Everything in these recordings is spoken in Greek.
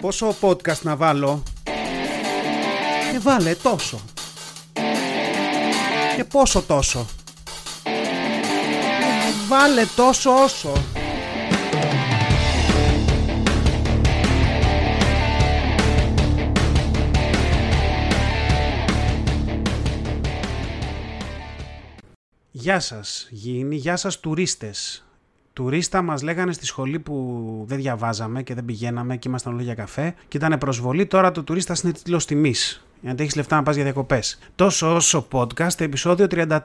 Πόσο podcast να βάλω; Και βάλε τόσο. Και πόσο τόσο. Βάλε τόσο όσο. Γεια σας γήινοι, γεια σας τουρίστες τουρίστα μας λέγανε στη σχολή που δεν διαβάζαμε και δεν πηγαίναμε και ήμασταν όλοι για καφέ και ήταν προσβολή. Τώρα το τουρίστα είναι τίτλος τιμής. Για να έχεις λεφτά να πας για διακοπές. Τόσο όσο podcast, επεισόδιο 34.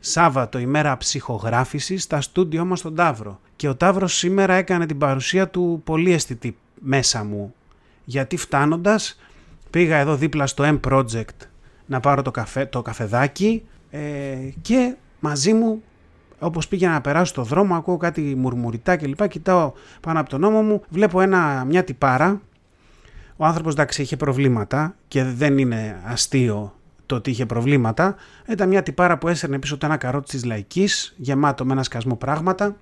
Σάββατο ημέρα ψυχογράφησης στα στούντιό μας στον Ταύρο. Και ο Ταύρος σήμερα έκανε την παρουσία του πολύ αισθητή μέσα μου. Γιατί φτάνοντας, πήγα εδώ δίπλα στο M Project να πάρω το, καφέ, το καφεδάκι ε, και μαζί μου όπως πήγαινα να περάσω στο δρόμο, ακούω κάτι μουρμουριτά κλπ. Κοιτάω πάνω από τον νόμο μου, βλέπω ένα, μια τυπάρα. Ο άνθρωπος εντάξει είχε προβλήματα και δεν είναι αστείο το ότι είχε προβλήματα. Ήταν μια τυπάρα που έσαιρνε πίσω το ένα καρότσι της λαϊκής, γεμάτο με ένα σκασμό πράγματα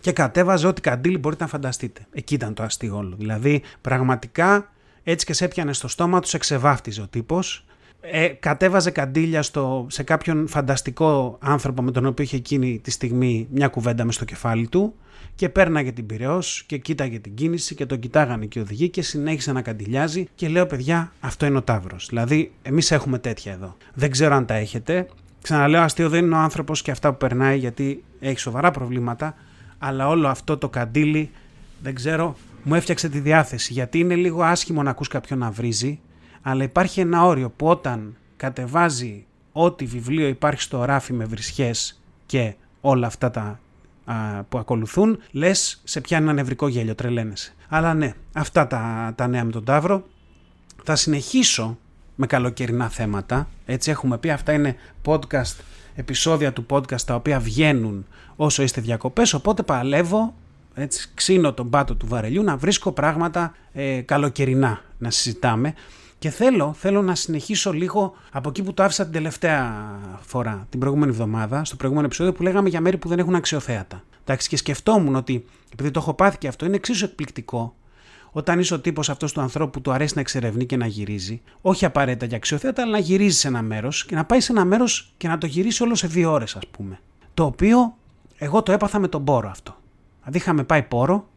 και κατέβαζε ό,τι καντήλι μπορείτε να φανταστείτε. Εκεί ήταν το αστείο όλο. Δηλαδή πραγματικά έτσι και σε έπιανε στο στόμα τους, εξεβάφτιζε ο τύπος ε, κατέβαζε καντήλια στο, σε κάποιον φανταστικό άνθρωπο με τον οποίο είχε εκείνη τη στιγμή μια κουβέντα μες στο κεφάλι του και πέρναγε την πυρεός και κοίταγε την κίνηση και τον κοιτάγανε και οι οδηγοί και συνέχισε να καντιλιάζει και λέω παιδιά αυτό είναι ο Ταύρος. Δηλαδή εμείς έχουμε τέτοια εδώ. Δεν ξέρω αν τα έχετε. Ξαναλέω αστείο δεν είναι ο άνθρωπος και αυτά που περνάει γιατί έχει σοβαρά προβλήματα αλλά όλο αυτό το καντήλι δεν ξέρω μου έφτιαξε τη διάθεση γιατί είναι λίγο άσχημο να ακούς κάποιον να βρίζει αλλά υπάρχει ένα όριο που όταν κατεβάζει ό,τι βιβλίο υπάρχει στο ράφι με βρισχές και όλα αυτά τα που ακολουθούν, λες σε πιάνει ένα νευρικό γέλιο, τρελαίνεσαι. Αλλά ναι, αυτά τα, τα νέα με τον Ταύρο. Θα συνεχίσω με καλοκαιρινά θέματα. Έτσι έχουμε πει, αυτά είναι podcast, επεισόδια του podcast τα οποία βγαίνουν όσο είστε διακοπές, οπότε παλεύω, έτσι ξύνω τον πάτο του βαρελιού να βρίσκω πράγματα ε, καλοκαιρινά να συζητάμε. Και θέλω, θέλω να συνεχίσω λίγο από εκεί που το άφησα την τελευταία φορά, την προηγούμενη εβδομάδα, στο προηγούμενο επεισόδιο που λέγαμε για μέρη που δεν έχουν αξιοθέατα. Εντάξει, και σκεφτόμουν ότι, επειδή το έχω πάθει και αυτό, είναι εξίσου εκπληκτικό όταν είσαι ο τύπος αυτός του ανθρώπου που του αρέσει να εξερευνεί και να γυρίζει, όχι απαραίτητα για αξιοθέατα, αλλά να γυρίζεις σε ένα μέρος και να πάεις σε ένα μέρος και να το γυρίσεις όλο σε δύο ώρες, ας πούμε. Το οποίο εγώ το έπαθα με τον πόρο αυτό. Δηλαδή είχαμε πάει πόρο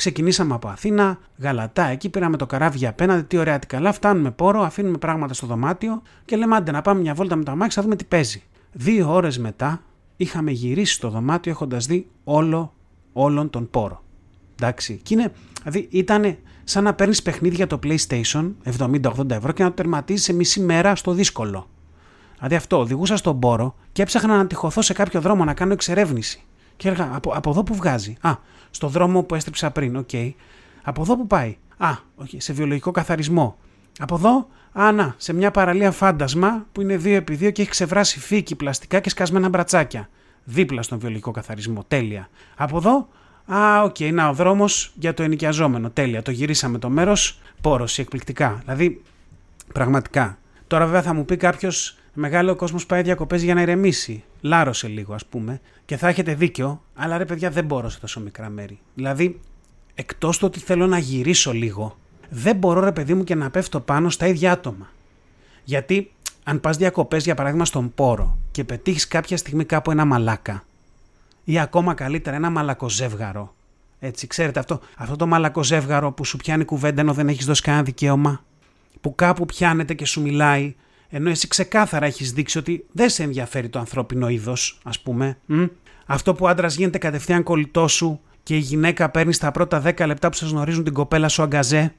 Ξεκινήσαμε από Αθήνα, Γαλατά, εκεί πήραμε το καράβι απέναντι, τι ωραία, τι καλά. Φτάνουμε πόρο, αφήνουμε πράγματα στο δωμάτιο και λέμε άντε να πάμε μια βόλτα με το αμάξι, θα δούμε τι παίζει. Δύο ώρες μετά είχαμε γυρίσει στο δωμάτιο έχοντας δει όλο, όλον τον πόρο. Εντάξει. Και είναι, δηλαδή ήταν σαν να παίρνεις παιχνίδια το PlayStation 70-80 ευρώ και να το τερματίζεις σε μισή μέρα στο δύσκολο. Δηλαδή αυτό, οδηγούσα στον πόρο και έψαχνα να τυχωθώ σε κάποιο δρόμο να κάνω εξερεύνηση. Και έλεγα από, από εδώ που βγάζει. Α, στο δρόμο που έστριψα πριν, OK. Okay. Από εδώ που πάει. Α, okay, σε βιολογικό καθαρισμό. Από εδώ, α, να, σε μια παραλία φάντασμα που είναι 2x2 και έχει ξεβράσει φύκη, πλαστικά και σκασμένα μπρατσάκια. Δίπλα στον βιολογικό καθαρισμό. Τέλεια. Από εδώ, α, OK, okay, να, ο δρόμος για το ενοικιαζόμενο. Τέλεια. Το γυρίσαμε το μέρος. Πόρωση, εκπληκτικά. Δηλαδή, πραγματικά. Τώρα, βέβαια, θα μου πει κάποιος, μεγάλε κόσμος πάει διακοπές για να ηρεμήσει. Λάρωσε λίγο, ας πούμε. Και θα έχετε δίκιο, αλλά ρε παιδιά δεν μπορώ σε τόσο μικρά μέρη. Δηλαδή, εκτός το ότι θέλω να γυρίσω λίγο, δεν μπορώ ρε παιδί μου και να πέφτω πάνω στα ίδια άτομα. Γιατί αν πας διακοπές, για παράδειγμα, στον πόρο και πετύχεις κάποια στιγμή κάπου ένα μαλάκα, ή ακόμα καλύτερα ένα μαλακοζεύγαρο. Έτσι, ξέρετε αυτό, αυτό το μαλακοζεύγαρο που σου πιάνει κουβέντα ενώ δεν έχεις δώσει κανένα δικαίωμα, που κάπου πιάνεται και σου μιλάει ενώ εσύ ξεκάθαρα έχεις δείξει ότι δεν σε ενδιαφέρει το ανθρώπινο είδος, ας πούμε. Μ; Αυτό που ο άντρας γίνεται κατευθείαν κολλητό σου και η γυναίκα παίρνει στα πρώτα 10 λεπτά που σας γνωρίζουν την κοπέλα σου αγκαζέ.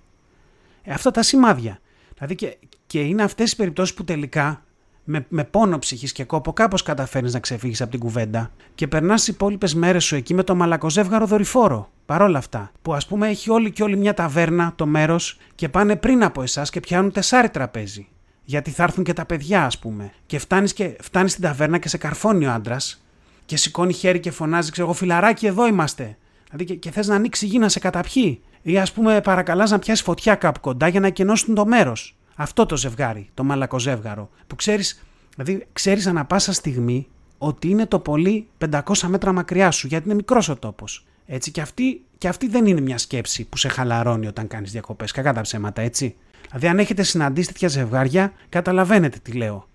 Ε, αυτά τα σημάδια. Δηλαδή και, και είναι αυτές οι περιπτώσεις που τελικά με, με πόνο ψυχής και κόπο κάπως καταφέρνεις να ξεφύγεις από την κουβέντα και περνάς τις υπόλοιπες μέρες σου εκεί με το μαλακοζεύγαρο δορυφόρο. Παρόλα αυτά, που ας πούμε έχει όλη και όλη μια ταβέρνα το μέρος και πάνε πριν από εσάς και πιάνουν τεσσάρι τραπέζι γιατί θα έρθουν και τα παιδιά, ας πούμε. Και φτάνεις και, φτάνεις στην ταβέρνα και σε καρφώνει ο άντρας και σηκώνει χέρι και φωνάζει, ξέρω εγώ, φιλαράκι, εδώ είμαστε. Δηλαδή και, και θες να ανοίξει γη να σε καταπιεί. Ή ας πούμε, παρακαλάς να πιάσεις φωτιά κάπου κοντά για να εκενώσουν το μέρος. Αυτό το ζευγάρι, το μαλακό ζεύγαρο. Που ξέρεις, δηλαδή ξέρεις ανά πάσα στιγμή ότι είναι το πολύ 500 μέτρα μακριά σου, γιατί είναι μικρός ο τόπος. Έτσι, και αυτή, και αυτή δεν είναι μια σκέψη που σε χαλαρώνει όταν κάνεις διακοπές. Κακά τα ψέματα, έτσι. Δηλαδή, αν έχετε συναντήσει τέτοια ζευγάρια, καταλαβαίνετε τι λέω.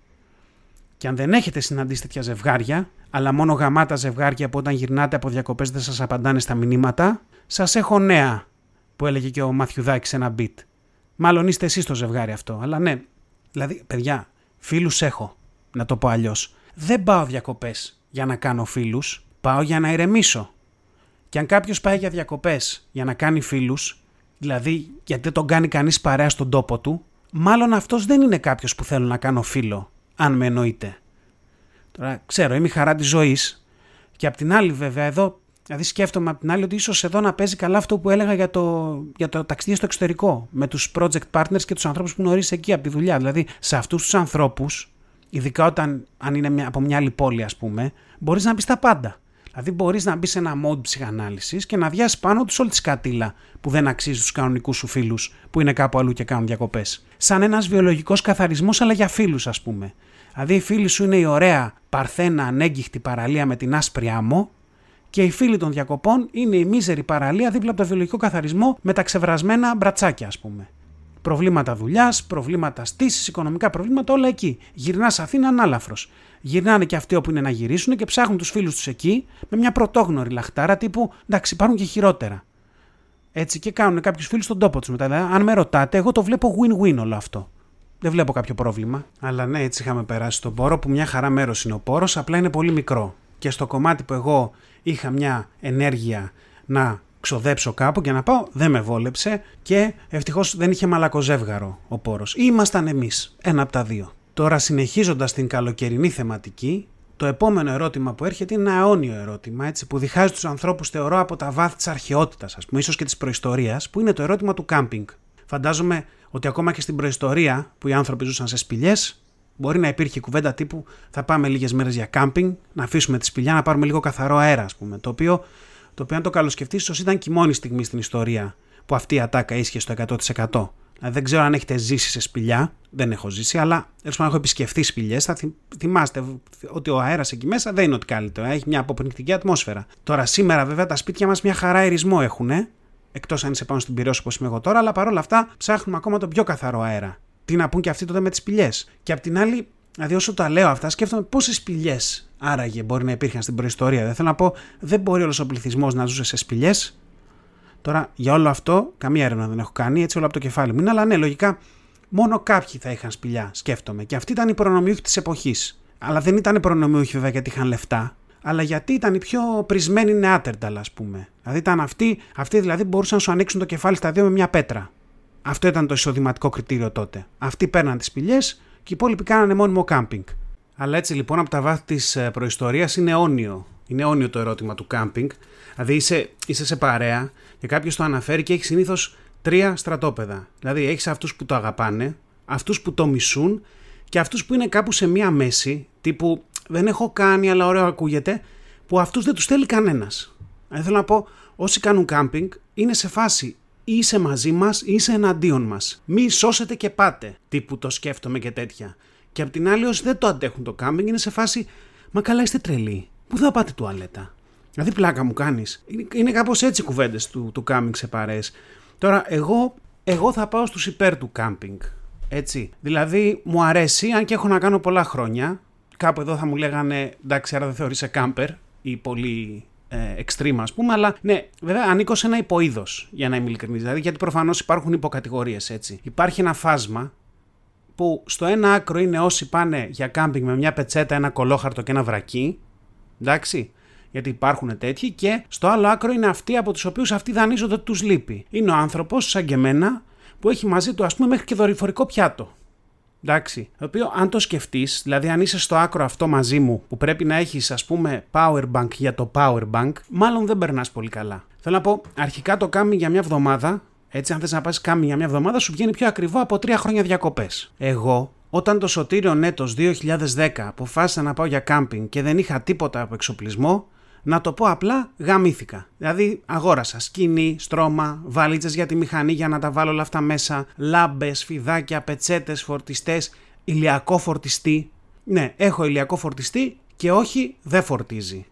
Και αν δεν έχετε συναντήσει τέτοια ζευγάρια, αλλά μόνο γαμάτα ζευγάρια που όταν γυρνάτε από διακοπές δεν σας απαντάνε στα μηνύματα, σας έχω νέα, που έλεγε και ο Μαθιουδάκης σε ένα beat. Μάλλον είστε εσείς το ζευγάρι αυτό. Αλλά ναι, δηλαδή, παιδιά, φίλους έχω, να το πω αλλιώς. Δεν πάω διακοπές για να κάνω φίλους, πάω για να ηρεμήσω. Και αν κάποιος πάει για διακοπές για να κάνει φίλους, δηλαδή γιατί δεν τον κάνει κανείς παρέα στον τόπο του, μάλλον αυτός δεν είναι κάποιος που θέλω να κάνω φίλο, αν με εννοείτε. Τώρα ξέρω, είμαι η χαρά της ζωής. Και απ' την άλλη, βέβαια, εδώ, δηλαδή σκέφτομαι απ' την άλλη ότι ίσως εδώ να παίζει καλά αυτό που έλεγα για το, για το ταξίδι στο εξωτερικό. Με τους project partners και τους ανθρώπους που γνωρίζεις εκεί από τη δουλειά. Δηλαδή, σε αυτούς τους ανθρώπους, ειδικά όταν αν είναι μια, από μια άλλη πόλη, ας πούμε, μπορείς να πεις τα πάντα. Δηλαδή, μπορείς να μπεις σε ένα mode ψυχανάλυσης και να διάσει πάνω τους όλη τη σκατήλα που δεν αξίζει τους κανονικούς σου φίλους που είναι κάπου αλλού και κάνουν διακοπές. Σαν ένας βιολογικός καθαρισμός, αλλά για φίλους, ας πούμε. Δηλαδή, οι φίλοι σου είναι η ωραία παρθένα ανέγκυχτη παραλία με την άσπρη άμμο και οι φίλοι των διακοπών είναι η μίζερη παραλία δίπλα από το βιολογικό καθαρισμό με τα ξεβρασμένα μπρατσάκια, ας πούμε. Προβλήματα δουλειάς, προβλήματα στήσης, οικονομικά προβλήματα, όλα εκεί. Γυρνά Αθήνα ανάλαφρος. Γυρνάνε και αυτοί όπου είναι να γυρίσουν και ψάχνουν τους φίλους τους εκεί με μια πρωτόγνωρη λαχτάρα τύπου εντάξει, υπάρχουν και χειρότερα. Έτσι και κάνουν κάποιους φίλους στον τόπο τους μετά. Δηλαδή, αν με ρωτάτε, εγώ το βλέπω win-win όλο αυτό. Δεν βλέπω κάποιο πρόβλημα. Αλλά ναι, έτσι είχαμε περάσει τον πόρο που μια χαρά μέρος είναι ο πόρος, απλά είναι πολύ μικρό. Και στο κομμάτι που εγώ είχα μια ενέργεια να ξοδέψω κάπου και να πάω, δεν με βόλεψε και ευτυχώς δεν είχε μαλακοζεύγαρο ο πόρος. Ήμασταν εμείς. Ένα από τα δύο. Τώρα συνεχίζοντας την καλοκαιρινή θεματική, το επόμενο ερώτημα που έρχεται είναι ένα αιώνιο ερώτημα, έτσι, που διχάζει τους ανθρώπους, θεωρώ, από τα βάθη της αρχαιότητας, ας πούμε, ίσως και της προϊστορίας, που είναι το ερώτημα του κάμπινγκ. Φαντάζομαι ότι ακόμα και στην προϊστορία που οι άνθρωποι ζούσαν σε σπηλιές, μπορεί να υπήρχε κουβέντα τύπου θα πάμε λίγες μέρες για κάμπινγκ, να αφήσουμε τη σπηλιά, να πάρουμε λίγο καθαρό αέρα, ας πούμε. Το οποίο, το οποίο αν το καλοσκεφτείς, ίσως ήταν και η μόνη στιγμή στην ιστορία που αυτή η ατάκα ίσχυε στο 100%. Δηλαδή, δεν ξέρω αν έχετε ζήσει σε σπηλιά, δεν έχω ζήσει, αλλά τέλος έχω επισκεφθεί σπηλιές. Θα θυμάστε ότι ο αέρας εκεί μέσα δεν είναι ότι καλύτερο, έχει μια αποπνικτική ατμόσφαιρα. Τώρα, σήμερα βέβαια τα σπίτια μας μια χαρά ερισμό έχουν, εκτός αν είσαι πάνω στην πυρόση όπως είμαι εγώ τώρα, αλλά παρόλα αυτά ψάχνουμε ακόμα τον πιο καθαρό αέρα. Τι να πούν και αυτοί τότε με τις σπηλιές. Και απ' την άλλη, δηλαδή όσο τα λέω αυτά, σκέφτομαι πόσες σπηλιές άραγε μπορεί να υπήρχαν στην προϊστορία. Δεν θέλω να πω, δεν μπορεί όλος ο πληθυσμός να ζούσε σε σπηλιές. Τώρα για όλο αυτό, καμία έρευνα δεν έχω κάνει, έτσι όλο από το κεφάλι μου είναι, αλλά ναι, λογικά μόνο κάποιοι θα είχαν σπηλιά, σκέφτομαι. Και αυτοί ήταν οι προνομιούχοι της εποχής. Αλλά δεν ήταν οι προνομιούχοι βέβαια γιατί είχαν λεφτά, αλλά γιατί ήταν οι πιο πρισμένοι νεάτερνταλ, ας πούμε. Δηλαδή ήταν αυτοί, αυτοί δηλαδή μπορούσαν να σου ανοίξουν το κεφάλι στα δύο με μια πέτρα. Αυτό ήταν το εισοδηματικό κριτήριο τότε. Αυτοί παίρναν τις σπηλιές και οι υπόλοιποι κάνανε μόνιμο κάμπινγκ. Αλλά έτσι λοιπόν από τα βάθη της ε, προϊστορίας είναι αιώνιο. Είναι αιώνιο το ερώτημα του κάμπινγκ. Δηλαδή είσαι, είσαι σε παρέα και κάποιος το αναφέρει και έχει συνήθως τρία στρατόπεδα. Δηλαδή έχεις αυτούς που το αγαπάνε, αυτούς που το μισούν και αυτούς που είναι κάπου σε μία μέση, τύπου δεν έχω κάνει, αλλά ωραίο ακούγεται, που αυτούς δεν τους θέλει κανένας. Δηλαδή θέλω να πω, όσοι κάνουν κάμπινγκ είναι σε φάση ή είσαι μαζί μας ή είσαι εναντίον μας. Μη σώσετε και πάτε, τύπου το σκέφτομαι και τέτοια. Και απ' την άλλη, όσοι δεν το αντέχουν το κάμπινγκ, είναι σε φάση, μα καλά είστε τρελοί. Πού θα πάτε τουαλέτα; Δηλαδή πλάκα μου κάνεις. Είναι, είναι κάπως έτσι οι κουβέντες του, του κάμπινγκ σε παρέ. Τώρα, εγώ, εγώ θα πάω στους υπέρ του κάμπινγκ. Έτσι. Δηλαδή, μου αρέσει, αν και έχω να κάνω πολλά χρόνια. Κάπου εδώ θα μου λέγανε εντάξει, άρα δεν θεωρείσαι κάμπερ ή πολύ ε, extreme, ας πούμε. Αλλά ναι, βέβαια ανήκω σε ένα υποείδος, για να είμαι ειλικρινής. Δηλαδή, γιατί προφανώς υπάρχουν υποκατηγορίες έτσι. Υπάρχει ένα φάσμα που στο ένα άκρο είναι όσοι πάνε για κάμπινγκ με μια πετσέτα, ένα κολόχαρτο και ένα βρακί. Εντάξει γιατί υπάρχουν τέτοιοι, και στο άλλο άκρο είναι αυτοί από τους οποίους αυτοί δανείζονται ότι τους λείπει. Είναι ο άνθρωπος, σαν και εμένα, που έχει μαζί του, ας πούμε, μέχρι και δορυφορικό πιάτο. Εντάξει. Το οποίο, αν το σκεφτείς, δηλαδή αν είσαι στο άκρο αυτό μαζί μου, που πρέπει να έχεις, ας πούμε, power bank για το power bank, μάλλον δεν περνάς πολύ καλά. Θέλω να πω, αρχικά το κάμι για μια εβδομάδα, έτσι, αν θες να πας κάμι για μια εβδομάδα, σου βγαίνει πιο ακριβό από τρία χρόνια διακοπές. Εγώ, όταν το σωτήριο νέτο 2010 αποφάσισα να πάω για κάμπινγκ και δεν είχα τίποτα από εξοπλισμό, να το πω απλά, γαμήθηκα. Δηλαδή, αγόρασα σκηνή, στρώμα, βαλίτσες για τη μηχανή για να τα βάλω όλα αυτά μέσα, λάμπες, φιδάκια, πετσέτες, φορτιστές, ηλιακό φορτιστή. Ναι, έχω ηλιακό φορτιστή και όχι, δεν φορτίζει.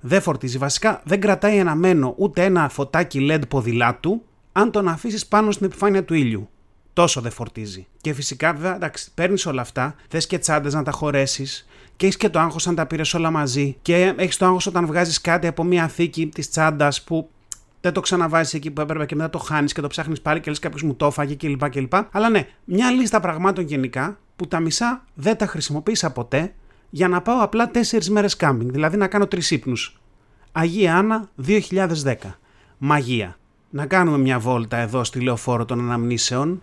Δεν φορτίζει. Βασικά δεν κρατάει εναμένο ούτε ένα φωτάκι LED ποδηλάτου αν τον αφήσεις πάνω στην επιφάνεια του ήλιου. Τόσο δεν φορτίζει. Και φυσικά, βέβαια, εντάξει, παίρνεις όλα αυτά, θε και τσάντες να τα χωρέσεις, και έχεις και το άγχος αν τα πήρες όλα μαζί, και έχεις το άγχος όταν βγάζεις κάτι από μια θήκη της τσάντας που δεν το ξαναβάζεις εκεί που έπρεπε και μετά το χάνεις και το ψάχνεις πάλι και λες κάποιος μου το έφαγε κλπ. κλπ. Αλλά ναι, μια λίστα πραγμάτων γενικά που τα μισά δεν τα χρησιμοποίησα ποτέ για να πάω απλά 4 μέρες κάμπινγκ, δηλαδή να κάνω τρεις ύπνους. Αγία Άννα 2010. Μαγεία. Να κάνουμε μια βόλτα εδώ στη λεωφόρο των αναμνήσεων.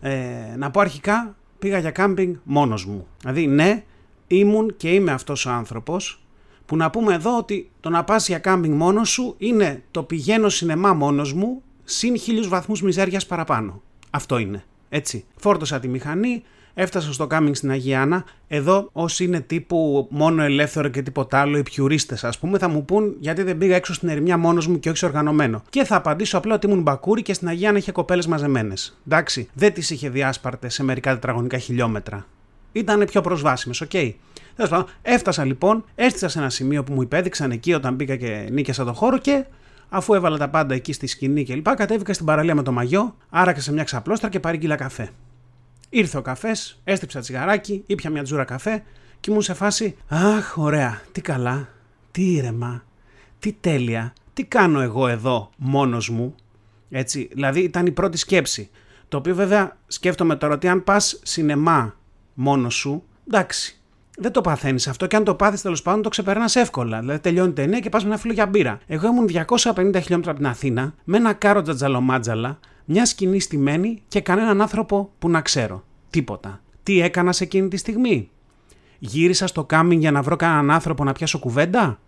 Ε, να πω αρχικά, πήγα για κάμπινγκ μόνος μου. Δηλαδή, ναι, ήμουν και είμαι αυτός ο άνθρωπος που να πούμε εδώ ότι το να πας για κάμπινγκ μόνος σου είναι το πηγαίνω σινεμά μόνος μου συν χίλιους βαθμούς μιζέριας παραπάνω. Αυτό είναι. Έτσι. Φόρτωσα τη μηχανή, Έφτασα στο κάμπινγκ στην Αγιάννα. Εδώ, όσοι είναι τύπου μόνο ελεύθερο και τίποτα άλλο, οι πιουρίστες, ας πούμε, θα μου πούν γιατί δεν πήγα έξω στην ερημιά μόνος μου και όχι οργανωμένο. Και θα απαντήσω απλά ότι ήμουν μπακούρι και στην Αγιάννα είχε κοπέλες μαζεμένες. Εντάξει, δεν τις είχε διάσπαρτες σε μερικά τετραγωνικά χιλιόμετρα. Ήταν πιο προσβάσιμες, OK. Okay. πάντων, έφτασα λοιπόν, έστησα σε ένα σημείο που μου υπέδειξαν εκεί όταν πήγα και νοίκιασα το χώρο και αφού έβαλα τα πάντα εκεί στη σκηνή κλπ. Κατέβηκα στην παραλία με το μαγιό, άραξα σε μια ξαπλώστρα και παρήγγειλα καφέ. Ήρθε ο καφές, έστριψα τσιγαράκι, ήπια μια τζούρα καφέ και ήμουν σε φάση Αχ, ωραία, τι καλά, τι ήρεμα, τι τέλεια, τι κάνω εγώ εδώ μόνος μου. Έτσι, δηλαδή ήταν η πρώτη σκέψη. Το οποίο βέβαια σκέφτομαι τώρα ότι αν πας σινεμά μόνος σου, εντάξει, δεν το παθαίνεις αυτό και αν το πάθεις τέλος πάντων το ξεπερνάς εύκολα. Δηλαδή τελειώνει η ταινία και πας με ένα φίλο για μπύρα. Εγώ ήμουν 250 χιλιόμετρα από την Αθήνα με ένα κάρο τζατζαλομάτζαλα μια σκηνή στημένη και κανέναν άνθρωπο που να ξέρω. Τίποτα. Τι έκανας σε εκείνη τη στιγμή; Γύρισα στο κάμινγκ για να βρω κανέναν άνθρωπο να πιάσω κουβέντα;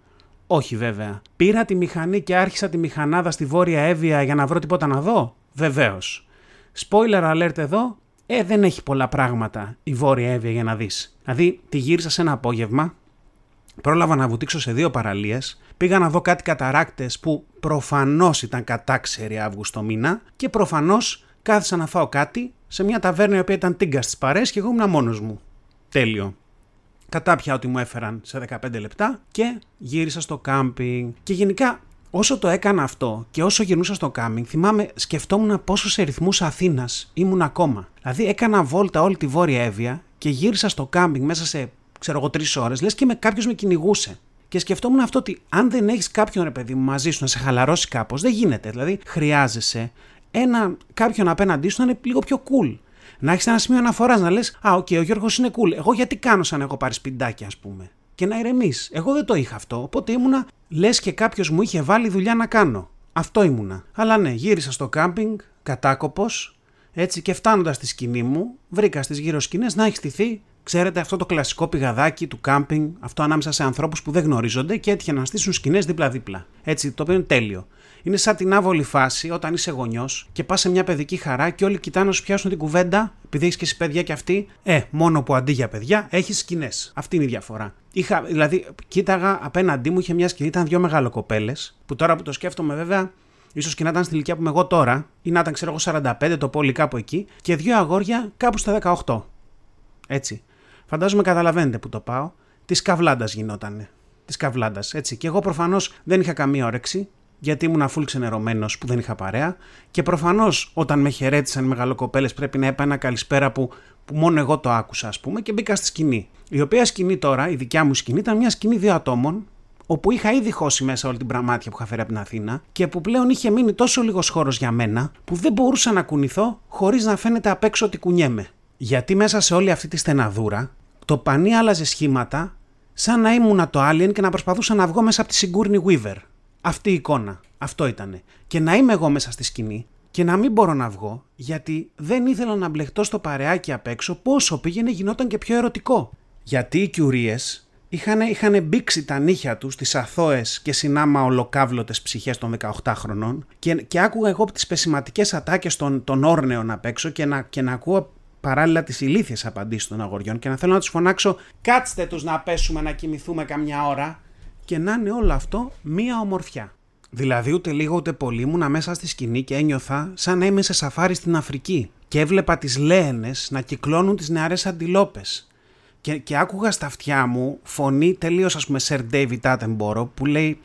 Όχι βέβαια. Πήρα τη μηχανή και άρχισα τη μηχανάδα στη Βόρεια Εύβοια για να βρω τίποτα να δω; Βεβαίως. Spoiler alert εδώ. Ε, δεν έχει πολλά πράγματα η Βόρεια Εύβοια για να δεις. Δηλαδή, τη γύρισα σε ένα απόγευμα, πρόλαβα να βουτήξω σε δύο παραλίες, πήγα να δω κάτι καταράκτες που προφανώς ήταν κατάξερη Αύγουστο μήνα και προφανώς κάθισα να φάω κάτι σε μια ταβέρνα η οποία ήταν τίγκα στις παρέ και εγώ ήμουν μόνος μου. Τέλειο. Κατάπια ό,τι μου έφεραν σε 15 λεπτά και γύρισα στο κάμπινγκ. Και γενικά, όσο το έκανα αυτό και όσο γυρνούσα στο κάμπινγκ, θυμάμαι, σκεφτόμουν πόσο σε ρυθμούς Αθήνας ήμουν ακόμα. Δηλαδή, έκανα βόλτα όλη τη βόρεια Εύβοια και γύρισα στο κάμπινγκ μέσα σε, ξέρω εγώ, τρεις ώρες, λες και με κάποιος με κυνηγούσε. Και σκεφτόμουν αυτό ότι αν δεν έχεις κάποιον ρε παιδί μου μαζί σου να σε χαλαρώσει κάπως, δεν γίνεται. Δηλαδή, χρειάζεσαι ένα, κάποιον απέναντί σου να είναι λίγο πιο cool. Να έχεις ένα σημείο αναφοράς να λες: Α, OK, okay, ο Γιώργος είναι cool. Εγώ γιατί κάνω σαν έχω πάρει σπιντάκι, ας πούμε. Και να ηρεμείς. Εγώ δεν το είχα αυτό. Οπότε ήμουνα λες και κάποιος μου είχε βάλει δουλειά να κάνω. Αυτό ήμουνα. Αλλά ναι, γύρισα στο κάμπινγκ, κατάκοπος, έτσι και φτάνοντας στη σκηνή μου, βρήκα στις γύρω σκηνές να έχει στηθεί Ξέρετε αυτό το κλασικό πηγαδάκι του κάμπινγκ, αυτό ανάμεσα σε ανθρώπους που δεν γνωρίζονται και έτυχε να στήσουν σκηνές δίπλα-δίπλα. Έτσι, το οποίο είναι τέλειο. Είναι σαν την άβολη φάση όταν είσαι γονιός και πας σε μια παιδική χαρά και όλοι κοιτάνε να σου πιάσουν την κουβέντα, επειδή έχεις και εσύ παιδιά και αυτοί. Ε, μόνο που αντί για παιδιά έχεις σκηνές. Αυτή είναι η διαφορά. Είχα, δηλαδή, κοίταγα απέναντί μου, είχε μια σκηνή, ήταν δύο μεγαλοκοπέλες, που τώρα που το σκέφτομαι βέβαια, ίσως και να ήταν στη ηλικία που είμαι εγώ τώρα, ή να ήταν ξέρω εγώ 45 το πόλι κάπου εκεί, και δύο αγόρια κάπου στα 18. Έτσι. Φαντάζομαι καταλαβαίνετε που το πάω. Της καβλάντας γινότανε. Της καβλάντας, έτσι. Και εγώ προφανώς δεν είχα καμία όρεξη, γιατί ήμουν αφούλ ξενερωμένος που δεν είχα παρέα. Και προφανώς όταν με χαιρέτησαν οι μεγαλοκοπέλες πρέπει να είπα ένα καλησπέρα που, που μόνο εγώ το άκουσα, ας πούμε, και μπήκα στη σκηνή. Η οποία σκηνή τώρα, η δικιά μου σκηνή, ήταν μια σκηνή δύο ατόμων, όπου είχα ήδη χώσει μέσα όλη την πραμάτια που είχα φέρει από την Αθήνα και που πλέον είχε μείνει τόσο λίγος χώρος για μένα που δεν μπορούσα να κουνηθώ χωρίς να φαίνεται απ' έξω ότι κουνιέμαι. Γιατί μέσα σε όλη αυτή τη στεναδούρα το πανί άλλαζε σχήματα σαν να ήμουν το Alien και να προσπαθούσα να βγω μέσα από τη Sigourney Weaver. Αυτή η εικόνα. Αυτό ήτανε. Και να είμαι εγώ μέσα στη σκηνή και να μην μπορώ να βγω γιατί δεν ήθελα να μπλεχτώ στο παρεάκι απ' έξω πόσο πήγαινε γινόταν και πιο ερωτικό. Γιατί οι κιουρίες είχαν, είχαν μπήξει τα νύχια τους στις αθώες και συνάμα ολοκάβλωτες ψυχές των 18 χρονών και, και άκουγα εγώ τις πεσηματικές ατάκες των, των όρνεων απ' έξω και να, και να ακούω παράλληλα τις ηλίθιες απαντήσεις των αγοριών και να θέλω να τους φωνάξω κάτστε τους να πέσουμε να κοιμηθούμε καμιά ώρα. Και να είναι όλο αυτό μία ομορφιά. Δηλαδή ούτε λίγο ούτε πολύ ήμουνα μέσα στη σκηνή και ένιωθα σαν να είμαι σε σαφάρι στην Αφρική. Και έβλεπα τις λέενες να κυκλώνουν τις νεαρές αντιλόπες. Και, και άκουγα στα αυτιά μου φωνή τελείως ας πούμε Sir David Attenborough που λέει «Ε,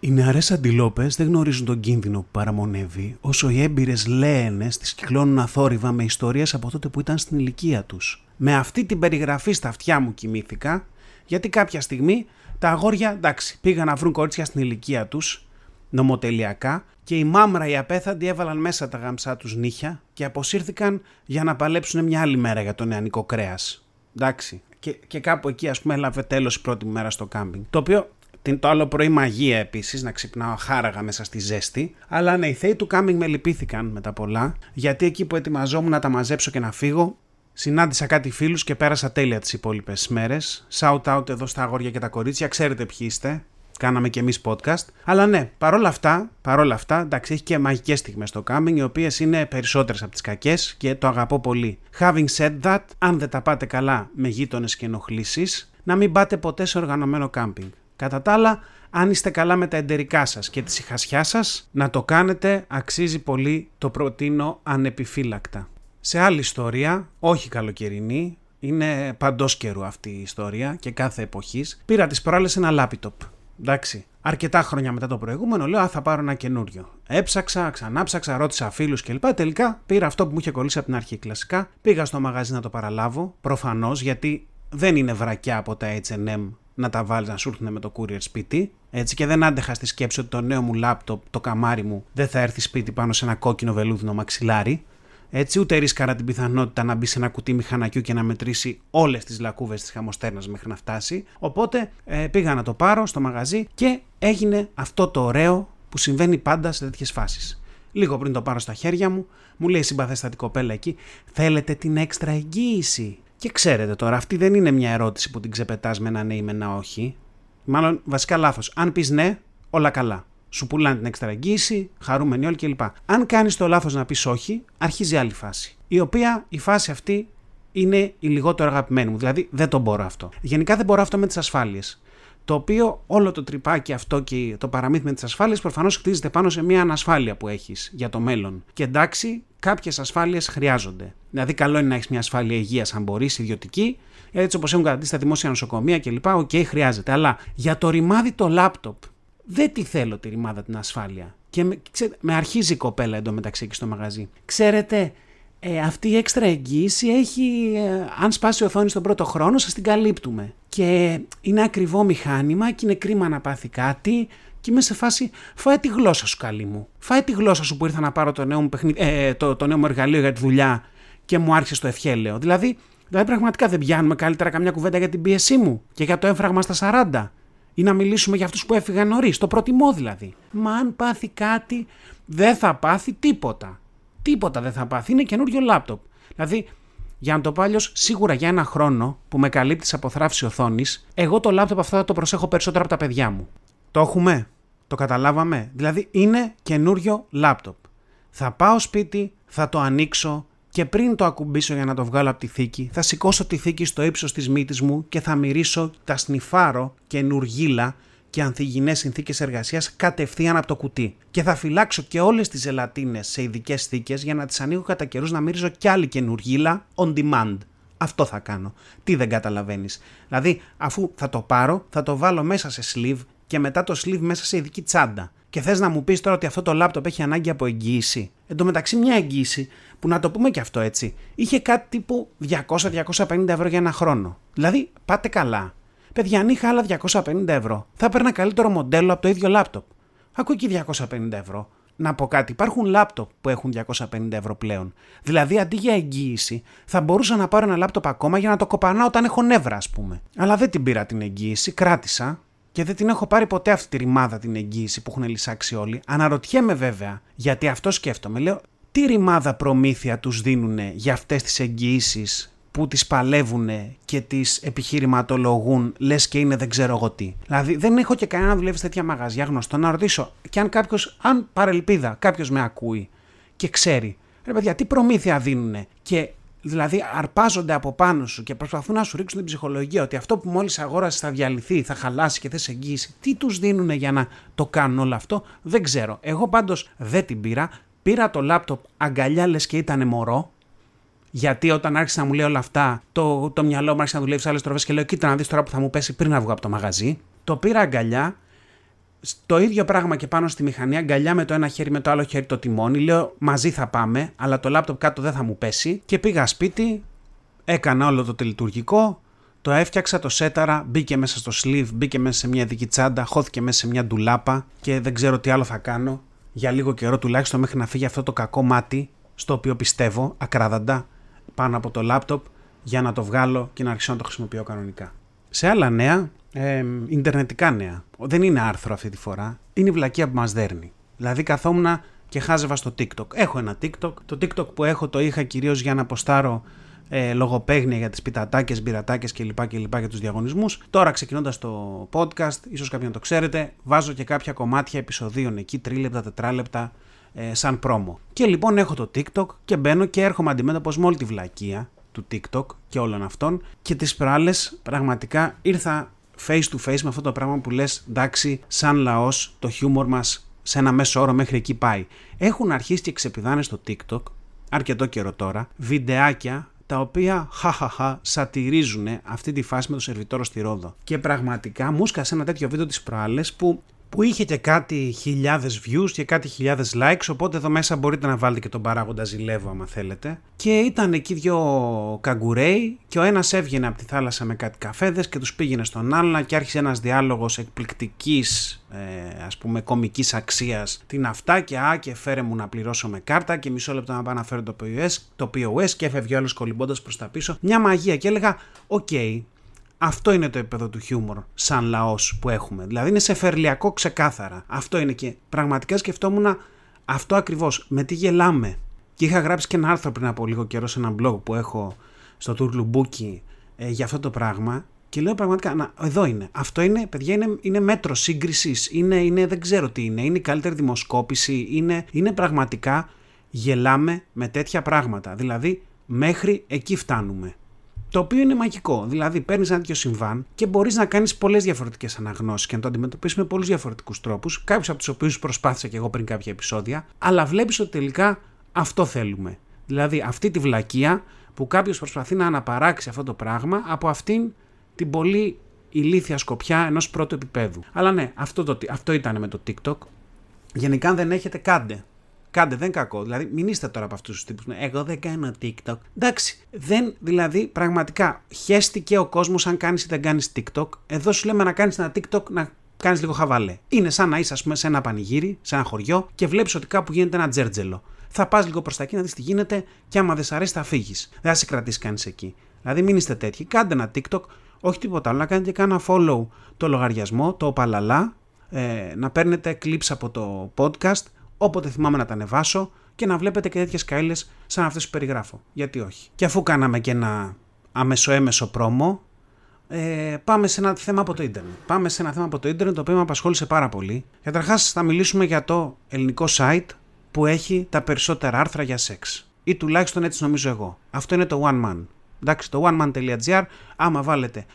οι νεαρές αντιλόπες δεν γνωρίζουν τον κίνδυνο που παραμονεύει, όσο οι έμπειρες λέενε τι κυκλώνουν αθόρυβα με ιστορίες από τότε που ήταν στην ηλικία τους. Με αυτή την περιγραφή στα αυτιά μου κοιμήθηκα, γιατί κάποια στιγμή τα αγόρια, εντάξει, πήγαν να βρουν κορίτσια στην ηλικία τους, νομοτελειακά, και η μάμρα οι απέθαντοι έβαλαν μέσα τα γαμψά τους νύχια και αποσύρθηκαν για να παλέψουν μια άλλη μέρα για το νεανικό κρέας. Εντάξει. Και, και κάπου εκεί, ας πούμε, έλαβε τέλος η πρώτη μέρα στο κάμπινγκ. Το οποίο το άλλο πρωί μαγεία επίσης, να ξυπνάω χάραγα μέσα στη ζέστη. Αλλά ναι, οι θέοι του κάμπινγκ με λυπήθηκαν με τα πολλά, γιατί εκεί που ετοιμαζόμουν να τα μαζέψω και να φύγω, συνάντησα κάτι φίλους και πέρασα τέλεια τις υπόλοιπες μέρες. Shout out εδώ στα αγόρια και τα κορίτσια, ξέρετε ποιοι είστε. Κάναμε και εμείς podcast. Αλλά ναι, παρόλα αυτά, παρόλα αυτά, εντάξει, έχει και μαγικές στιγμές στο κάμπινγκ, οι οποίες είναι περισσότερες από τις κακές και το αγαπώ πολύ. Having said that, αν δεν τα πάτε καλά με γείτονες και ενοχλήσεις, να μην πάτε ποτέ σε οργανωμένο κάμπινγκ. Κατά τα άλλα, αν είστε καλά με τα εντερικά σας και τη συχασιά σας, να το κάνετε, αξίζει πολύ, το προτείνω ανεπιφύλακτα. Σε άλλη ιστορία, όχι καλοκαιρινή, είναι παντός καιρού αυτή η ιστορία και κάθε εποχής, πήρα τις προάλλες ένα λάπιτοπ. Εντάξει, αρκετά χρόνια μετά το προηγούμενο, λέω Α, θα πάρω ένα καινούριο. Έψαξα, ξανάψαξα, ρώτησα φίλους κλπ. Τελικά πήρα αυτό που μου είχε κολλήσει από την αρχή. Κλασικά πήγα στο μαγαζί να το παραλάβω, προφανώς γιατί δεν είναι βρακιά από τα HM να τα βάλεις να σου έρθουν με το courier σπίτι. Έτσι και δεν άντεχα στη σκέψη ότι το νέο μου λάπτοπ, το καμάρι μου, δεν θα έρθει σπίτι πάνω σε ένα κόκκινο βελούδινο μαξιλάρι. Έτσι, ούτε ρίσκαρα την πιθανότητα να μπει σε ένα κουτί μηχανακιού και να μετρήσει όλες τις λακκούβες της χαμοστέρνας μέχρι να φτάσει. Οπότε ε, πήγα να το πάρω στο μαγαζί και έγινε αυτό το ωραίο που συμβαίνει πάντα σε τέτοιες φάσεις. Λίγο πριν το πάρω στα χέρια μου, μου λέει η συμπαθέστατη κοπέλα εκεί: Θέλετε την έξτρα εγγύηση; Και ξέρετε τώρα, αυτή δεν είναι μια ερώτηση που την ξεπετάς με ένα ναι ή με ένα όχι. Μάλλον βασικά λάθος. Αν πεις ναι, όλα καλά. Σου πουλάνε την έξτρα εγγύηση, χαρούμενοι όλοι κλπ. Αν κάνεις το λάθος να πεις όχι, αρχίζει άλλη φάση. Η οποία η φάση αυτή είναι η λιγότερο αγαπημένη μου. Δηλαδή δεν το μπορώ αυτό. Γενικά δεν μπορώ αυτό με τις ασφάλειες. Το οποίο όλο το τρυπάκι αυτό και το παραμύθι με τις ασφάλειες προφανώς χτίζεται πάνω σε μια ανασφάλεια που έχεις για το μέλλον. Και εντάξει, κάποιες ασφάλειες χρειάζονται. Δηλαδή, καλό είναι να έχεις μια ασφάλεια υγείας, αν μπορείς, ιδιωτική, έτσι όπως έχουν καταντήσει στα δημόσια νοσοκομεία κλπ. OK, okay, χρειάζεται. Αλλά για το ρημάδι το λάπτοπ, δεν τη θέλω τη ρημάδα την ασφάλεια. Και με, με αρχίζει η κοπέλα εντωμεταξύ εκεί στο μαγαζί. Ξέρετε, ε, αυτή η έξτρα εγγύηση έχει, ε, αν σπάσει η οθόνη στον πρώτο χρόνο, σας την καλύπτουμε. Και είναι ακριβό μηχάνημα και είναι κρίμα να πάθει κάτι και είμαι σε φάση, φάε τη γλώσσα σου καλή μου. Φάε τη γλώσσα σου που ήρθα να πάρω το νέο μου, παιχνί, ε, το, το νέο μου εργαλείο για τη δουλειά και μου άρχισε το ευχέλαιο. Δηλαδή, δηλαδή πραγματικά δεν πιάνουμε καλύτερα καμιά κουβέντα για την πίεσή μου και για το έμφραγμα στα 40 ή να μιλήσουμε για αυτούς που έφυγαν νωρίς, το προτιμώ δηλαδή. Μα αν πάθει κάτι, δεν θα πάθει τίποτα. Τίποτα δεν θα πάθει. Είναι καινούριο λάπτοπ. Δηλαδή, για να το πω αλλιώς, σίγουρα για ένα χρόνο που με καλύπτεις από θράψη οθόνης, εγώ το λάπτοπ αυτό θα το προσέχω περισσότερο από τα παιδιά μου. Το έχουμε; Το καταλάβαμε; Δηλαδή, είναι καινούριο λάπτοπ. Θα πάω σπίτι, θα το ανοίξω και πριν το ακουμπήσω για να το βγάλω από τη θήκη, θα σηκώσω τη θήκη στο ύψος της μύτης μου και θα μυρίσω τα σνιφάρω καινούργιλα και ανθυγινές συνθήκες εργασίας κατευθείαν από το κουτί. Και θα φυλάξω και όλες τις ζελατίνες σε ειδικές θήκες για να τις ανοίγω κατά καιρούς να μυρίζω κι άλλη καινούργιλα on demand. Αυτό θα κάνω. Τι δεν καταλαβαίνεις. Δηλαδή, αφού θα το πάρω, θα το βάλω μέσα σε sleeve και μετά το sleeve μέσα σε ειδική τσάντα. Και θες να μου πεις τώρα ότι αυτό το λάπτοπ έχει ανάγκη από εγγύηση; Εν τω μεταξύ, μια εγγύηση που να το πούμε και αυτό έτσι, είχε κάτι τύπου 200-250 ευρώ για ένα χρόνο. Δηλαδή, πάτε καλά. Παιδιά, αν είχα άλλα 250 ευρώ, θα έπαιρνα καλύτερο μοντέλο από το ίδιο λάπτοπ. Ακούω εκεί 250 ευρώ. Να πω κάτι, υπάρχουν λάπτοπ που έχουν 250 ευρώ πλέον. Δηλαδή, αντί για εγγύηση, θα μπορούσα να πάρω ένα λάπτοπ ακόμα για να το κοπανάω όταν έχω νεύρα, ας πούμε. Αλλά δεν την πήρα την εγγύηση, κράτησα και δεν την έχω πάρει ποτέ αυτή τη ρημάδα την εγγύηση που έχουν λησάξει όλοι. Αναρωτιέμαι βέβαια, γιατί αυτό σκέφτομαι. Λέω, τι ρημάδα προμήθεια τους δίνουν για αυτές τις εγγυήσεις που τις παλεύουν και τις επιχειρηματολογούν λες και είναι δεν ξέρω εγώ τι. Δηλαδή δεν έχω και κανένα να δουλεύει σε τέτοια μαγαζιά γνωστό να ρωτήσω και αν κάποιος, αν παρελπίδα κάποιος με ακούει και ξέρει ρε παιδιά τι προμήθεια δίνουν και δηλαδή αρπάζονται από πάνω σου και προσπαθούν να σου ρίξουν την ψυχολογία ότι αυτό που μόλις αγόρασες θα διαλυθεί, θα χαλάσει και θες εγγύηση. Τι τους δίνουν για να το κάνουν όλο αυτό; Δεν ξέρω. Εγώ πάντως δεν την πήρα. Πήρα το λάπτοπ αγκαλιά λες και ήταν μωρό Γιατί όταν άρχισε να μου λέει όλα αυτά, το, το μυαλό μου άρχισε να δουλεύει σε άλλες τροφές και λέω: Κοίτα να δεις τώρα που θα μου πέσει πριν να βγω από το μαγαζί. Το πήρα αγκαλιά, το ίδιο πράγμα και πάνω στη μηχανή, αγκαλιά με το ένα χέρι, με το άλλο χέρι το τιμόνι. Λέω: Μαζί θα πάμε, αλλά το λάπτοπ κάτω δεν θα μου πέσει. Και πήγα σπίτι, έκανα όλο το τελειτουργικό, το έφτιαξα, το σέταρα, μπήκε μέσα στο sleeve, μπήκε μέσα σε μια δική τσάντα, χώθηκε μέσα σε μια ντουλάπα και δεν ξέρω τι άλλο θα κάνω για λίγο καιρό τουλάχιστον μέχρι να φύγει αυτό το κακό μάτι στο οποίο πιστεύω ακράδαντα πάνω από το λάπτοπ για να το βγάλω και να αρχίσω να το χρησιμοποιώ κανονικά. Σε άλλα νέα, ε, ιντερνετικά νέα, δεν είναι άρθρο αυτή τη φορά, είναι η βλακία που μας δέρνει. Δηλαδή καθόμουν και χάζευα στο TikTok. Έχω ένα TikTok. Το TikTok που έχω το είχα κυρίως για να αποστάρω ε, λογοπαίγνια για τις πιτατάκες, μπειρατάκες κλπ. κλπ για τους διαγωνισμούς. Τώρα ξεκινώντας το podcast, ίσως κάποιον το ξέρετε, βάζω και κάποια κομμάτια επεισοδίων εκεί, τρίλεπτα, τετράλεπτα, ε, σαν πρόμο. Και λοιπόν έχω το TikTok και μπαίνω και έρχομαι αντιμέτωπος με όλη τη βλακεία του TikTok και όλων αυτών και τις προάλλες πραγματικά ήρθα face to face με αυτό το πράγμα που λες εντάξει σαν λαός το χιούμορ μας σε ένα μέσο όρο μέχρι εκεί πάει. Έχουν αρχίσει και ξεπηδάνε στο TikTok αρκετό καιρό τώρα, βιντεάκια τα οποία χαχαχα σατυρίζουν αυτή τη φάση με το σερβιτόρο στη Ρόδο. Και πραγματικά μου σκάσε ένα τέτοιο βίντεο τις προάλλες που που είχε και κάτι χιλιάδες views και κάτι χιλιάδες likes, οπότε εδώ μέσα μπορείτε να βάλετε και τον παράγοντα ζηλεύω άμα θέλετε. Και ήταν εκεί δυο καγκουρέοι και ο ένας έβγαινε από τη θάλασσα με κάτι καφέδες και τους πήγαινε στον άλλο και άρχισε ένας διάλογος εκπληκτικής ε, ας πούμε κομικής αξίας την αυτά και α και φέρε μου να πληρώσω με κάρτα και μισό λεπτό να πάω να φέρω το POS, το POS και έφευγε ο άλλος κολυμπώντας προς τα πίσω. Μια μαγεία και έλεγα οκ, αυτό είναι το επίπεδο του χιούμορ σαν λαός που έχουμε. Δηλαδή είναι σεφερλιακό ξεκάθαρα. Αυτό είναι και πραγματικά σκεφτόμουν αυτό ακριβώς. Με τι γελάμε. Και είχα γράψει και ένα άρθρο πριν από λίγο καιρό σε ένα blog που έχω στο Τουρλουμπούκι ε, για αυτό το πράγμα. Και λέω πραγματικά, να, εδώ είναι. Αυτό είναι, παιδιά, είναι, είναι μέτρο σύγκρισης. Είναι, είναι, δεν ξέρω τι είναι. Είναι η καλύτερη δημοσκόπηση. Είναι, είναι πραγματικά γελάμε με τέτοια πράγματα. Δηλαδή, μέχρι εκεί φτάνουμε. Το οποίο είναι μαγικό. Δηλαδή, παίρνεις ένα τέτοιο συμβάν και μπορείς να κάνεις πολλές διαφορετικές αναγνώσεις και να το αντιμετωπίσεις με πολλούς διαφορετικούς τρόπους, κάποιους από τους οποίους προσπάθησα και εγώ πριν κάποια επεισόδια, αλλά βλέπεις ότι τελικά αυτό θέλουμε. Δηλαδή, αυτή τη βλακεία που κάποιος προσπαθεί να αναπαράξει αυτό το πράγμα από αυτήν την πολύ ηλίθια σκοπιά ενός πρώτου επίπεδου. Αλλά ναι, αυτό, το, αυτό ήταν με το TikTok. Γενικά, αν δεν έχετε, κάντε. Κάντε, δεν κακό. Δηλαδή, μην είστε τώρα από αυτούς τους τύπους. Εγώ δεν κάνω TikTok. Εντάξει, δεν, δηλαδή, πραγματικά χέστηκε ο κόσμος αν κάνεις ή δεν κάνεις TikTok. Εδώ σου λέμε να κάνεις ένα TikTok να κάνεις λίγο χαβαλέ. Είναι σαν να είσαι, ας πούμε, σε ένα πανηγύρι, σε ένα χωριό και βλέπεις ότι κάπου γίνεται ένα τζέρτζελο. Θα πας λίγο προς τα εκεί να δεις τι γίνεται και άμα δεν σ' αρέσει θα φύγεις. Δεν θα σε κρατήσει κανείς εκεί. Δηλαδή, μην είστε τέτοιοι. Κάντε ένα TikTok, όχι τίποτα άλλο. Να κάνετε και ένα follow το λογαριασμό, το παλαλά. Ε, να παίρνετε clips από το podcast όποτε θυμάμαι να τα ανεβάσω και να βλέπετε και τέτοιες καήλε σαν αυτές που περιγράφω. Γιατί όχι. Και αφού κάναμε και ένα αμεσοέμεσο πρόμο, ε, πάμε σε ένα θέμα από το ίντερνετ. Πάμε σε ένα θέμα από το ίντερνετ το οποίο με απασχόλησε πάρα πολύ. Καταρχάς, θα μιλήσουμε για το ελληνικό site που έχει τα περισσότερα άρθρα για σεξ. Ή τουλάχιστον έτσι νομίζω εγώ. Αυτό είναι το One Man. Εντάξει, το oneman.gr, άμα βάλετε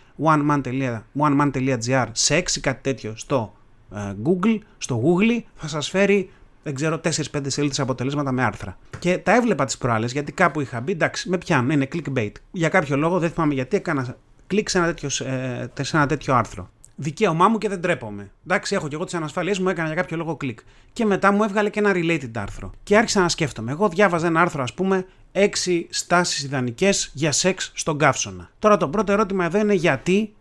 oneman.gr sex ή κάτι τέτοιο στο ε, Google, στο Google θα σας φέρει δεν ξέρω, 4-5 σελίδες αποτελέσματα με άρθρα. Και τα έβλεπα τις προάλλες γιατί κάπου είχα μπει, εντάξει, με πιάνουν, είναι clickbait. Για κάποιο λόγο δεν θυμάμαι γιατί έκανα κλικ σε ένα τέτοιο, ε, σε ένα τέτοιο άρθρο. Δικαίωμά μου και δεν τρέπομαι. Εντάξει, έχω και εγώ τις ανασφάλειές μου, έκανα για κάποιο λόγο κλικ. Και μετά μου έβγαλε και ένα related άρθρο. Και άρχισα να σκέφτομαι. Εγώ διάβαζα ένα άρθρο, ας πούμε, 6 στάσεις ιδανικές για σεξ στον καύσωνα. Τώρα το πρώτο ερώτημα εδώ είναι γιατί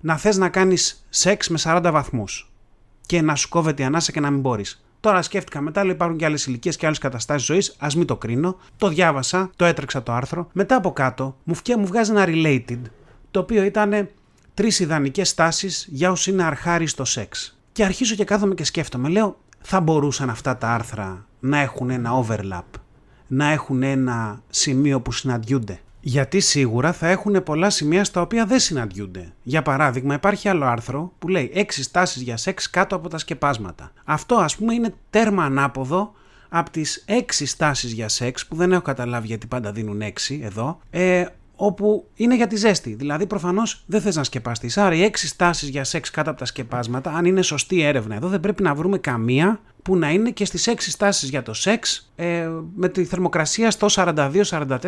να θες να κάνεις σεξ με 40 βαθμούς και να σου κόβεται η ανάσα και να μην μπορείς. Τώρα σκέφτηκα μετά, λέω υπάρχουν και άλλες ηλικίες και άλλες καταστάσεις ζωής. Α μην το κρίνω. Το διάβασα, το έτρεξα το άρθρο. Μετά από κάτω μου, φκέ, μου βγάζει ένα related, το οποίο ήταν τρεις ιδανικές τάσει για όσου είναι αρχάρι στο σεξ. Και αρχίζω και κάθομαι και σκέφτομαι. Λέω, θα μπορούσαν αυτά τα άρθρα να έχουν ένα overlap, να έχουν ένα σημείο που συναντιούνται. Γιατί σίγουρα θα έχουν πολλά σημεία στα οποία δεν συναντιούνται. Για παράδειγμα, υπάρχει άλλο άρθρο που λέει 6 στάσεις για σεξ κάτω από τα σκεπάσματα. Αυτό, ας πούμε, είναι τέρμα ανάποδο από τις 6 στάσεις για σεξ που δεν έχω καταλάβει γιατί πάντα δίνουν 6 εδώ. Ε, όπου είναι για τη ζέστη. Δηλαδή, προφανώς δεν θες να σκεπαστείς. Άρα, οι έξι στάσεις για σεξ κάτω από τα σκεπάσματα, αν είναι σωστή έρευνα εδώ, δεν πρέπει να βρούμε καμία που να είναι και στις έξι στάσεις για το σεξ ε, με τη θερμοκρασία στο 42, 44,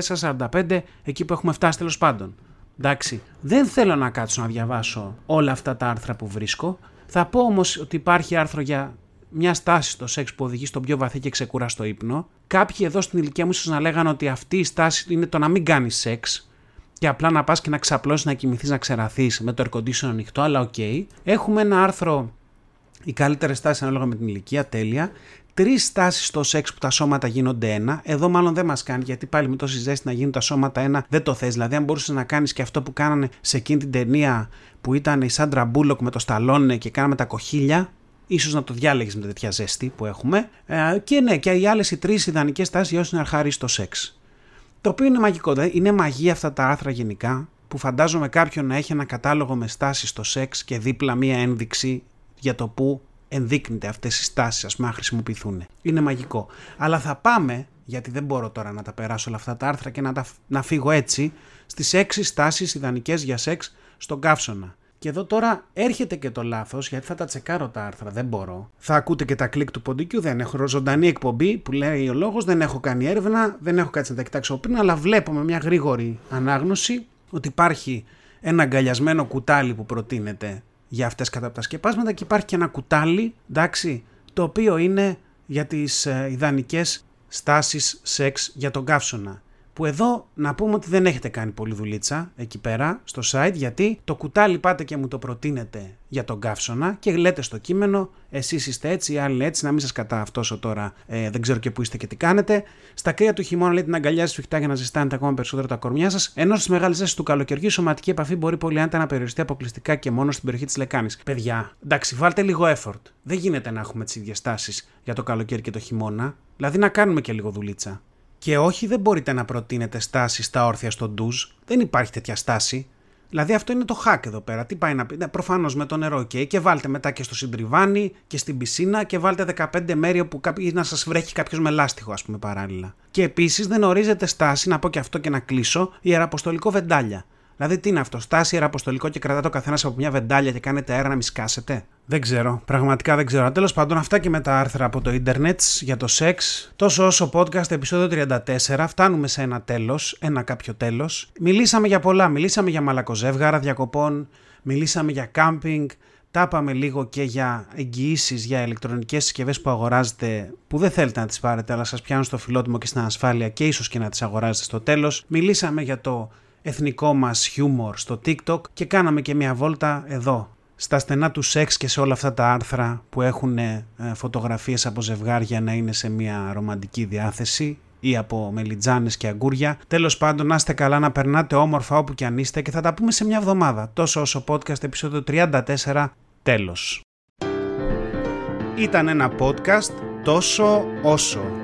45 εκεί που έχουμε φτάσει τέλος πάντων. Εντάξει, δεν θέλω να κάτσω να διαβάσω όλα αυτά τα άρθρα που βρίσκω. Θα πω όμως ότι υπάρχει άρθρο για μια στάση στο σεξ που οδηγεί στον πιο βαθύ και ξεκούραστο ύπνο. Κάποιοι εδώ στην ηλικία μου ίσως να λέγανε ότι αυτή η στάση είναι το να μην κάνεις σεξ και απλά να πας και να ξαπλώσεις, να κοιμηθείς, να ξεραθείς με το air condition ανοιχτό, αλλά OK. Okay. Έχουμε ένα άρθρο, οι καλύτερες στάσεις ανάλογα με την ηλικία, τέλεια. Τρεις στάσεις στο σεξ που τα σώματα γίνονται ένα. Εδώ μάλλον δεν μας κάνει γιατί πάλι με τόση ζέστη να γίνουν τα σώματα ένα δεν το θες. Δηλαδή, αν μπορούσες να κάνεις και αυτό που κάνανε σε εκείνη την ταινία που ήταν η Σάντρα Μπούλοκ με το Σταλόνε και κάναμε τα κοχύλια, ίσως να το διάλεγες με τέτοια ζέστη που έχουμε. Ε, και ναι, και οι άλλες οι τρεις ιδανικές στάσεις για όσους είναι αρχάριοι στο σεξ. Το οποίο είναι μαγικό. Δηλαδή είναι μαγεία αυτά τα άρθρα γενικά που φαντάζομαι κάποιον να έχει ένα κατάλογο με στάσεις στο σεξ και δίπλα μία ένδειξη για το που ενδείκνυται αυτές οι στάσεις, ας πούμε, να χρησιμοποιηθούν. Είναι μαγικό. Αλλά θα πάμε, γιατί δεν μπορώ τώρα να τα περάσω όλα αυτά τα άρθρα και να, τα, να φύγω έτσι, στις έξι στάσεις ιδανικές για σεξ στον καύσωνα. Και εδώ τώρα έρχεται και το λάθος, γιατί θα τα τσεκάρω τα άρθρα, δεν μπορώ. Θα ακούτε και τα κλικ του ποντικού, δεν έχω ζωντανή εκπομπή που λέει ο λόγος, δεν έχω κάνει έρευνα, δεν έχω κάτσει να τα κοιτάξω πριν, αλλά βλέπω με μια γρήγορη ανάγνωση ότι υπάρχει ένα αγκαλιασμένο κουτάλι που προτείνεται για αυτές κατά τα σκεπάσματα και υπάρχει και ένα κουτάλι, εντάξει, το οποίο είναι για τις ε, ιδανικές στάσεις σεξ για τον καύσωνα που εδώ να πούμε ότι δεν έχετε κάνει πολύ δουλίτσα εκεί πέρα στο site γιατί το κουτάλι πάτε και μου το προτείνετε για τον καύσωνα και λέτε στο κείμενο εσείς είστε έτσι, οι άλλοι έτσι, να μην σας κατααυτώσω τώρα, ε, δεν ξέρω και πού είστε και τι κάνετε. Στα κρύα του χειμώνα λέτε να αγκαλιάζει σφιχτά για να ζεστάνετε ακόμα περισσότερο τα κορμιά σας, ενώ στις μεγάλες ζέσει του καλοκαιριού η σωματική επαφή μπορεί πολύ άνετα να περιοριστεί αποκλειστικά και μόνο στην περιοχή της λεκάνης. Παιδιά, εντάξει, βάλτε λίγο effort. Δεν γίνεται να έχουμε τις ίδιες τάσεις για το καλοκαίρι και το χειμώνα. Δηλαδή να κάνουμε και λίγο δουλίτσα. Και όχι, δεν μπορείτε να προτείνετε στάση στα όρθια στο ντουζ. Δεν υπάρχει τέτοια στάση. Δηλαδή αυτό είναι το hack εδώ πέρα. Τι πάει να πει; Ναι, Προφανώς με το νερό, OK. Και βάλτε μετά και στο συντριβάνι και στην πισίνα και βάλτε 15 μέρη όπου να σας βρέχει κάποιος με λάστιχο, ας πούμε, παράλληλα. Και επίσης δεν ορίζεται στάση, να πω και αυτό και να κλείσω, ιεραποστολικό βεντάλια. Δηλαδή τι είναι αυτό, στάση ιεραποστολικό και κρατάτε ο καθένας από μια βεντάλια και κάνετε αέρα να μη σκάσετε; Δεν ξέρω, πραγματικά δεν ξέρω. Τέλος πάντων, αυτά και με τα άρθρα από το ίντερνετ για το σεξ. Τόσο όσο podcast επεισόδιο 34, φτάνουμε σε ένα τέλος, ένα κάποιο τέλος. Μιλήσαμε για πολλά. Μιλήσαμε για μαλακοζεύγαρα διακοπών, μιλήσαμε για κάμπινγκ, τα είπαμε λίγο και για εγγυήσεις για ηλεκτρονικές συσκευές που αγοράζετε, που δεν θέλετε να τις πάρετε, αλλά σας πιάνουν στο φιλότιμο και στην ασφάλεια και ίσως και να τις αγοράζετε στο τέλος. Μιλήσαμε για το εθνικό μας χιούμορ στο TikTok και κάναμε και μια βόλτα εδώ στα στενά του σεξ και σε όλα αυτά τα άρθρα που έχουν ε, φωτογραφίες από ζευγάρια να είναι σε μια ρομαντική διάθεση ή από μελιτζάνες και αγκούρια. Τέλος πάντων, να είστε καλά, να περνάτε όμορφα όπου και αν είστε και θα τα πούμε σε μια εβδομάδα. Τόσο όσο podcast επεισόδιο 34, τέλος. Ήταν ένα podcast τόσο όσο